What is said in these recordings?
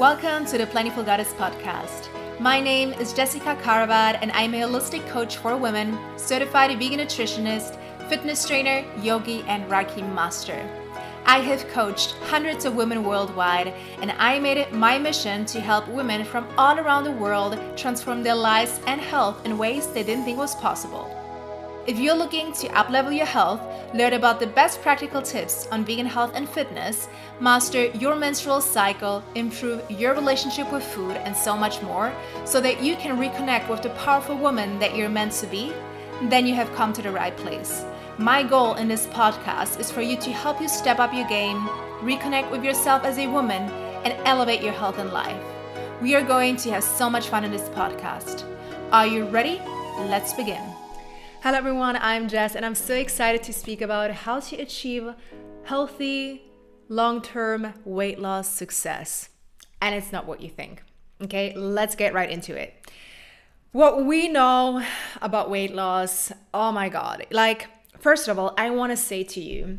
Welcome to the Plantiful Goddess podcast. My name is Jessica Karavat, and I'm a holistic coach for women, certified vegan nutritionist, fitness trainer, yogi, and Reiki master. I have coached hundreds of women worldwide, and I made it my mission to help women from all around the world transform their lives and health in ways they didn't think was possible. If you're looking to uplevel your health, learn about the best practical tips on vegan health and fitness, master your menstrual cycle, improve your relationship with food, and so much more, so that you can reconnect with the powerful woman that you're meant to be, then you have come to the right place. My goal in this podcast is for you to help you step up your game, reconnect with yourself as a woman, and elevate your health and life. We are going to have so much fun in this podcast. Are you ready? Let's begin. Hello, everyone. I'm Jess, and I'm so excited to speak about how to achieve healthy, long term weight loss success. And it's not what you think. Okay, let's get right into it. What we know about weight loss, oh my God. Like, first of all, I want to say to you,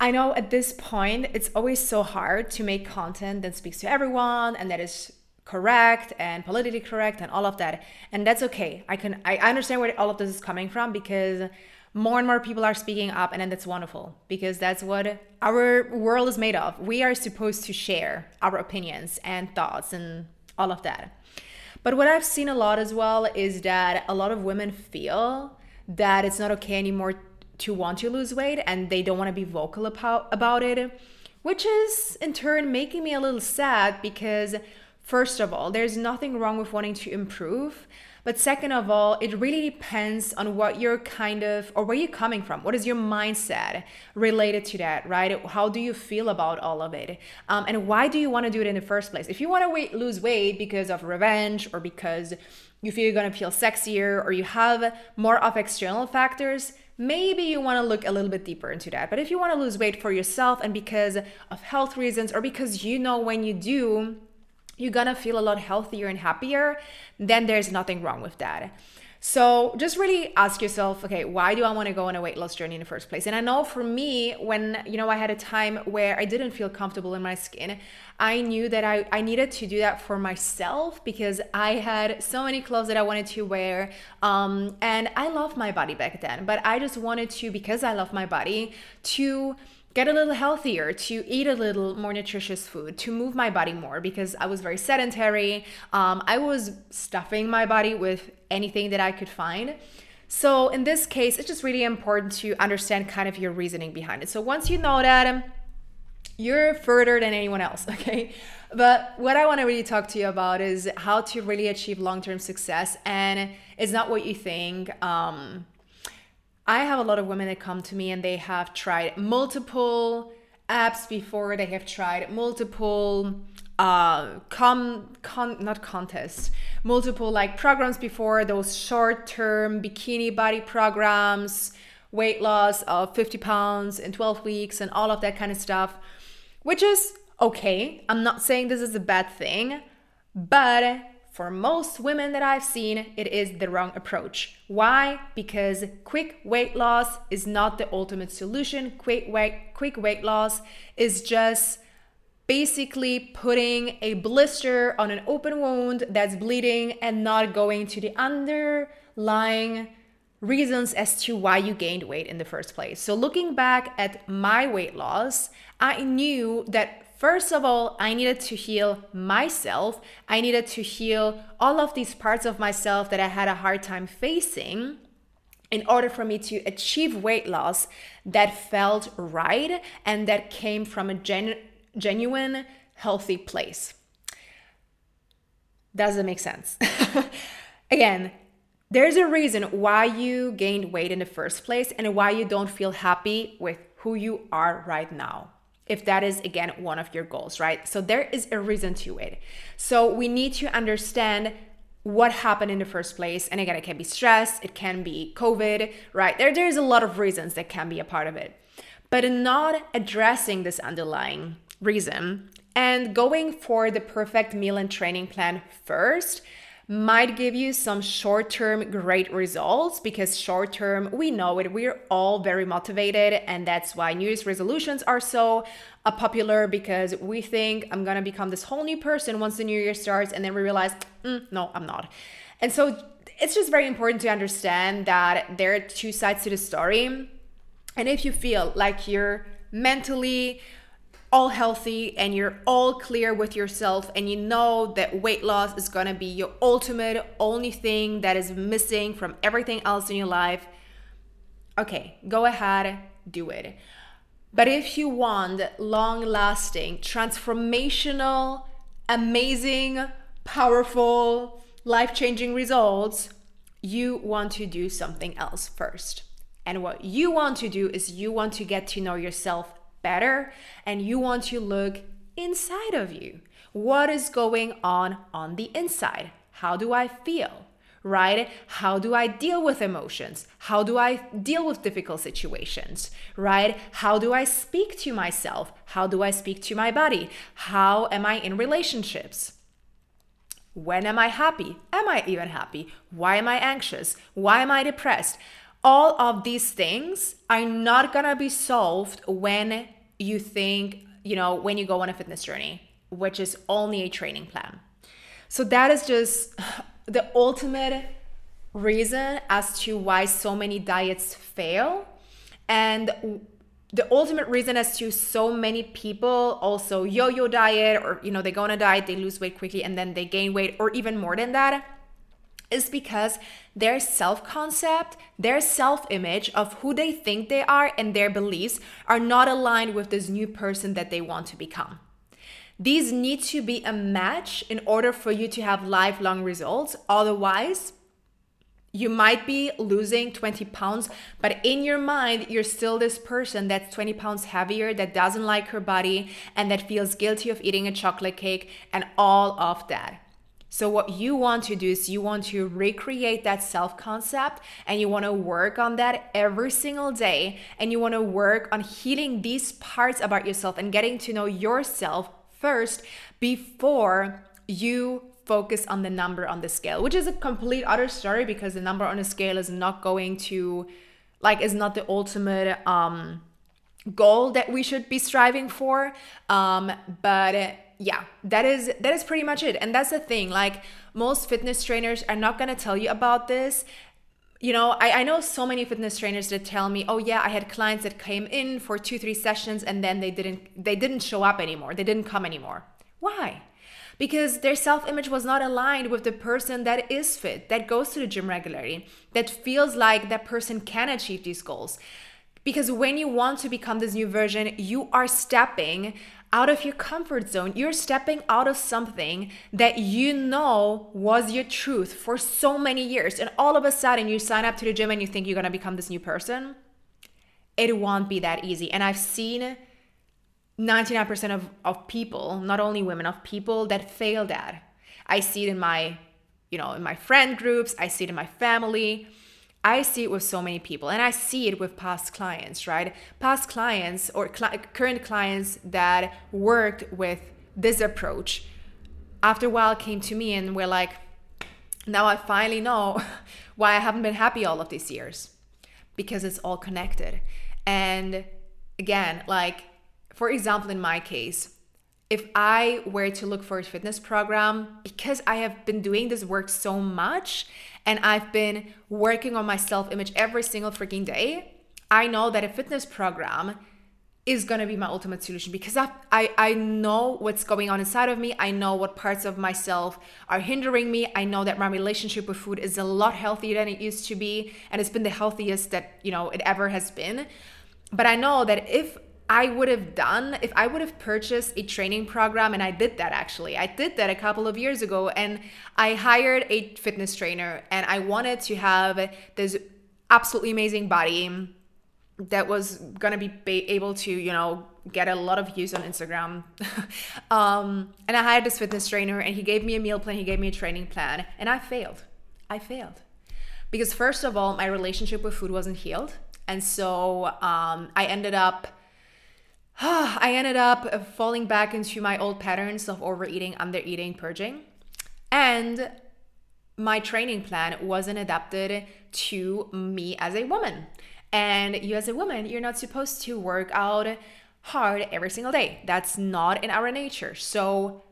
I know at this point it's always so hard to make content that speaks to everyone and that is correct and politically correct and all of that. And that's okay. I can i understand where all of this is coming from because more and more people are speaking up and that's wonderful because that's what our world is made of. We are supposed to share our opinions and thoughts and all of that. But what i've seen a lot as well is that a lot of women feel that it's not okay anymore to want to lose weight and they don't want to be vocal about, about it which is in turn making me a little sad because First of all, there's nothing wrong with wanting to improve. But second of all, it really depends on what you're kind of, or where you're coming from. What is your mindset related to that, right? How do you feel about all of it? Um, and why do you want to do it in the first place? If you want to wait, lose weight because of revenge or because you feel you're going to feel sexier or you have more of external factors, maybe you want to look a little bit deeper into that. But if you want to lose weight for yourself and because of health reasons or because you know when you do, you're gonna feel a lot healthier and happier, then there's nothing wrong with that. So just really ask yourself, okay, why do I want to go on a weight loss journey in the first place? And I know for me, when you know I had a time where I didn't feel comfortable in my skin, I knew that I, I needed to do that for myself because I had so many clothes that I wanted to wear. Um, and I loved my body back then, but I just wanted to, because I love my body, to get a little healthier, to eat a little more nutritious food, to move my body more because I was very sedentary. Um, I was stuffing my body with anything that I could find. So, in this case, it's just really important to understand kind of your reasoning behind it. So, once you know that, you're further than anyone else, okay? But what I want to really talk to you about is how to really achieve long term success. And it's not what you think. Um, I have a lot of women that come to me and they have tried multiple apps before, they have tried multiple uh com con not contests multiple like programs before those short-term bikini body programs weight loss of 50 pounds in 12 weeks and all of that kind of stuff which is okay. I'm not saying this is a bad thing but for most women that I've seen, it is the wrong approach. Why? Because quick weight loss is not the ultimate solution. Quick weight, quick weight loss is just basically putting a blister on an open wound that's bleeding and not going to the underlying reasons as to why you gained weight in the first place. So, looking back at my weight loss, I knew that First of all, I needed to heal myself. I needed to heal all of these parts of myself that I had a hard time facing in order for me to achieve weight loss that felt right and that came from a genu- genuine, healthy place. Does it make sense? Again, there's a reason why you gained weight in the first place and why you don't feel happy with who you are right now if that is again one of your goals, right? So there is a reason to it. So we need to understand what happened in the first place. And again, it can be stress, it can be COVID, right? There, there's a lot of reasons that can be a part of it. But in not addressing this underlying reason and going for the perfect meal and training plan first might give you some short term great results because short term, we know it, we're all very motivated. And that's why New Year's resolutions are so uh, popular because we think I'm gonna become this whole new person once the new year starts. And then we realize, mm, no, I'm not. And so it's just very important to understand that there are two sides to the story. And if you feel like you're mentally, all healthy and you're all clear with yourself and you know that weight loss is going to be your ultimate only thing that is missing from everything else in your life okay go ahead do it. But if you want long lasting transformational amazing powerful life changing results you want to do something else first. And what you want to do is you want to get to know yourself better and you want to look inside of you. What is going on on the inside? How do I feel? Right? How do I deal with emotions? How do I deal with difficult situations? Right? How do I speak to myself? How do I speak to my body? How am I in relationships? When am I happy? Am I even happy? Why am I anxious? Why am I depressed? All of these things are not gonna be solved when you think, you know, when you go on a fitness journey, which is only a training plan. So that is just the ultimate reason as to why so many diets fail. And the ultimate reason as to so many people also yo-yo diet or you know they go on a diet they lose weight quickly and then they gain weight or even more than that is because their self concept, their self image of who they think they are, and their beliefs are not aligned with this new person that they want to become. These need to be a match in order for you to have lifelong results. Otherwise, you might be losing 20 pounds, but in your mind, you're still this person that's 20 pounds heavier, that doesn't like her body, and that feels guilty of eating a chocolate cake and all of that. So, what you want to do is you want to recreate that self concept and you want to work on that every single day. And you want to work on healing these parts about yourself and getting to know yourself first before you focus on the number on the scale, which is a complete other story because the number on the scale is not going to, like, is not the ultimate. um goal that we should be striving for um but yeah that is that is pretty much it. And that's the thing like most fitness trainers are not going to tell you about this. You know I, I know so many fitness trainers that tell me oh yeah i had clients that came in for two three sessions and then they didn't they didn't show up anymore. They didn't come anymore. Why? Because their self image was not aligned with the person that is fit, that goes to the gym regularly, that feels like that person can achieve these goals. Because when you want to become this new version, you are stepping out of your comfort zone. You're stepping out of something that you know was your truth for so many years. And all of a sudden, you sign up to the gym and you think you're going to become this new person. It won't be that easy. And I've seen 99% of, of people, not only women, of people that fail that. I see it in my, you know, in my friend groups, I see it in my family I see it with so many people and I see it with past clients, right? Past clients or cl- current clients that worked with this approach after a while came to me and were like, now I finally know why I haven't been happy all of these years because it's all connected. And again, like, for example, in my case, if I were to look for a fitness program, because I have been doing this work so much and I've been working on my self image every single freaking day, I know that a fitness program is to be my ultimate solution because I, I, I know what's going on inside of me. I know what parts of myself are hindering me. I know that my relationship with food is a lot healthier than it used to be. And it's been the healthiest that, you know, it ever has been. But I know that if I would have done if I would have purchased a training program, and I did that actually. I did that a couple of years ago, and I hired a fitness trainer, and I wanted to have this absolutely amazing body that was gonna be able to, you know, get a lot of views on Instagram. um, and I hired this fitness trainer, and he gave me a meal plan, he gave me a training plan, and I failed. I failed because first of all, my relationship with food wasn't healed, and so um, I ended up I ended up falling back into my old patterns of overeating, undereating, purging. And my training plan wasn't adapted to me as a woman. And you, as a woman, you're not supposed to work out hard every single day. That's not in our nature. So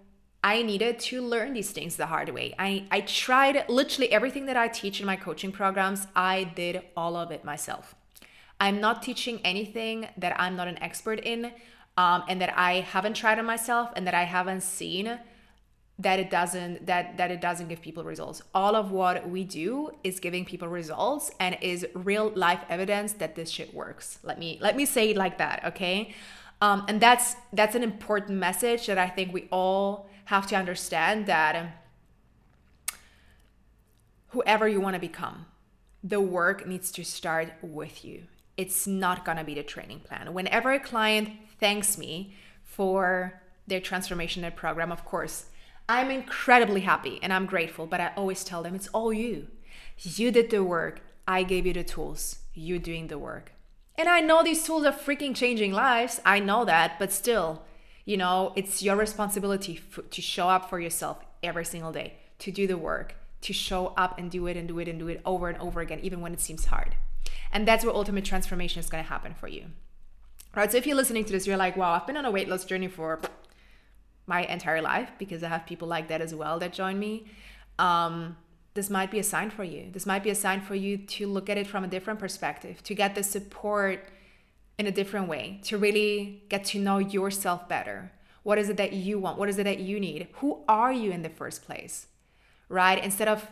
I needed to learn these things the hard way. I, I tried literally everything that I teach in my coaching programs, I did all of it myself. I'm not teaching anything that I'm not an expert in um, and that I haven't tried on myself and that I haven't seen that it doesn't that that it doesn't give people results. All of what we do is giving people results and is real life evidence that this shit works. Let me let me say it like that okay? Um, and that's that's an important message that i think we all have to understand that whoever you want to become the work needs to start with you it's not going to be the training plan whenever a client thanks me for their transformation program of course I'm incredibly happy and I'm grateful, but I always tell them it's all you. You did the work. I gave you the tools. You doing the work. And I know these tools are freaking changing lives. I know that, but still, you know, it's your responsibility f- to show up for yourself every single day, to do the work, to show up and do it and do it and do it over and over again, even when it seems hard. And that's where ultimate transformation is going to happen for you. Right? So if you're listening to this, you're like, wow, I've been on a weight loss journey for my entire life because I have people like that as well that join me. Um, this might be a sign for you. This might be a sign for you to look at it from a different perspective, to get the support in a different way, to really get to know yourself better. What is it that you want? What is it that you need? Who are you in the first place? Right? Instead of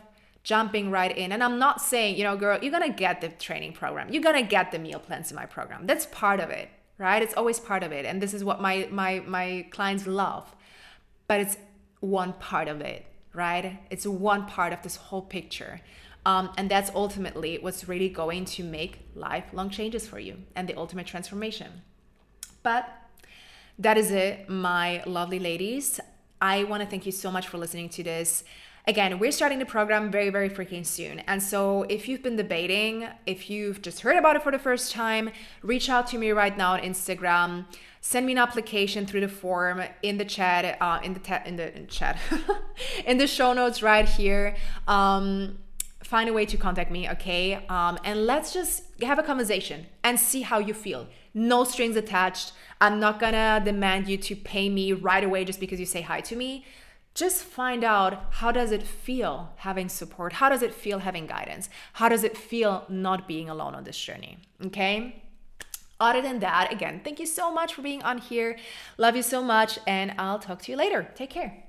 jumping right in. And I'm not saying, you know, girl, you're going to get the training program. You're going to get the meal plans in my program. That's part of it, right? It's always part of it. And this is what my my my clients love but it's one part of it, right? It's one part of this whole picture. Um, and that's ultimately what's really going to make lifelong changes for you and the ultimate transformation. But that is it, my lovely ladies. I want to thank you so much for listening to this. Again, we're starting the program very, very freaking soon. And so if you've been debating, if you've just heard about it for the first time, reach out to me right now on Instagram. Send me an application through the form in the chat uh, in the ta- in the in chat in the show notes right here. Um, find a way to contact me okay? Um, and let's just have a conversation and see how you feel. No strings attached. I'm not gonna demand you to pay me right away just because you say hi to me just find out how does it feel having support how does it feel having guidance how does it feel not being alone on this journey okay other than that, again, thank you so much for being on here. Love you so much, and I'll talk to you later. Take care.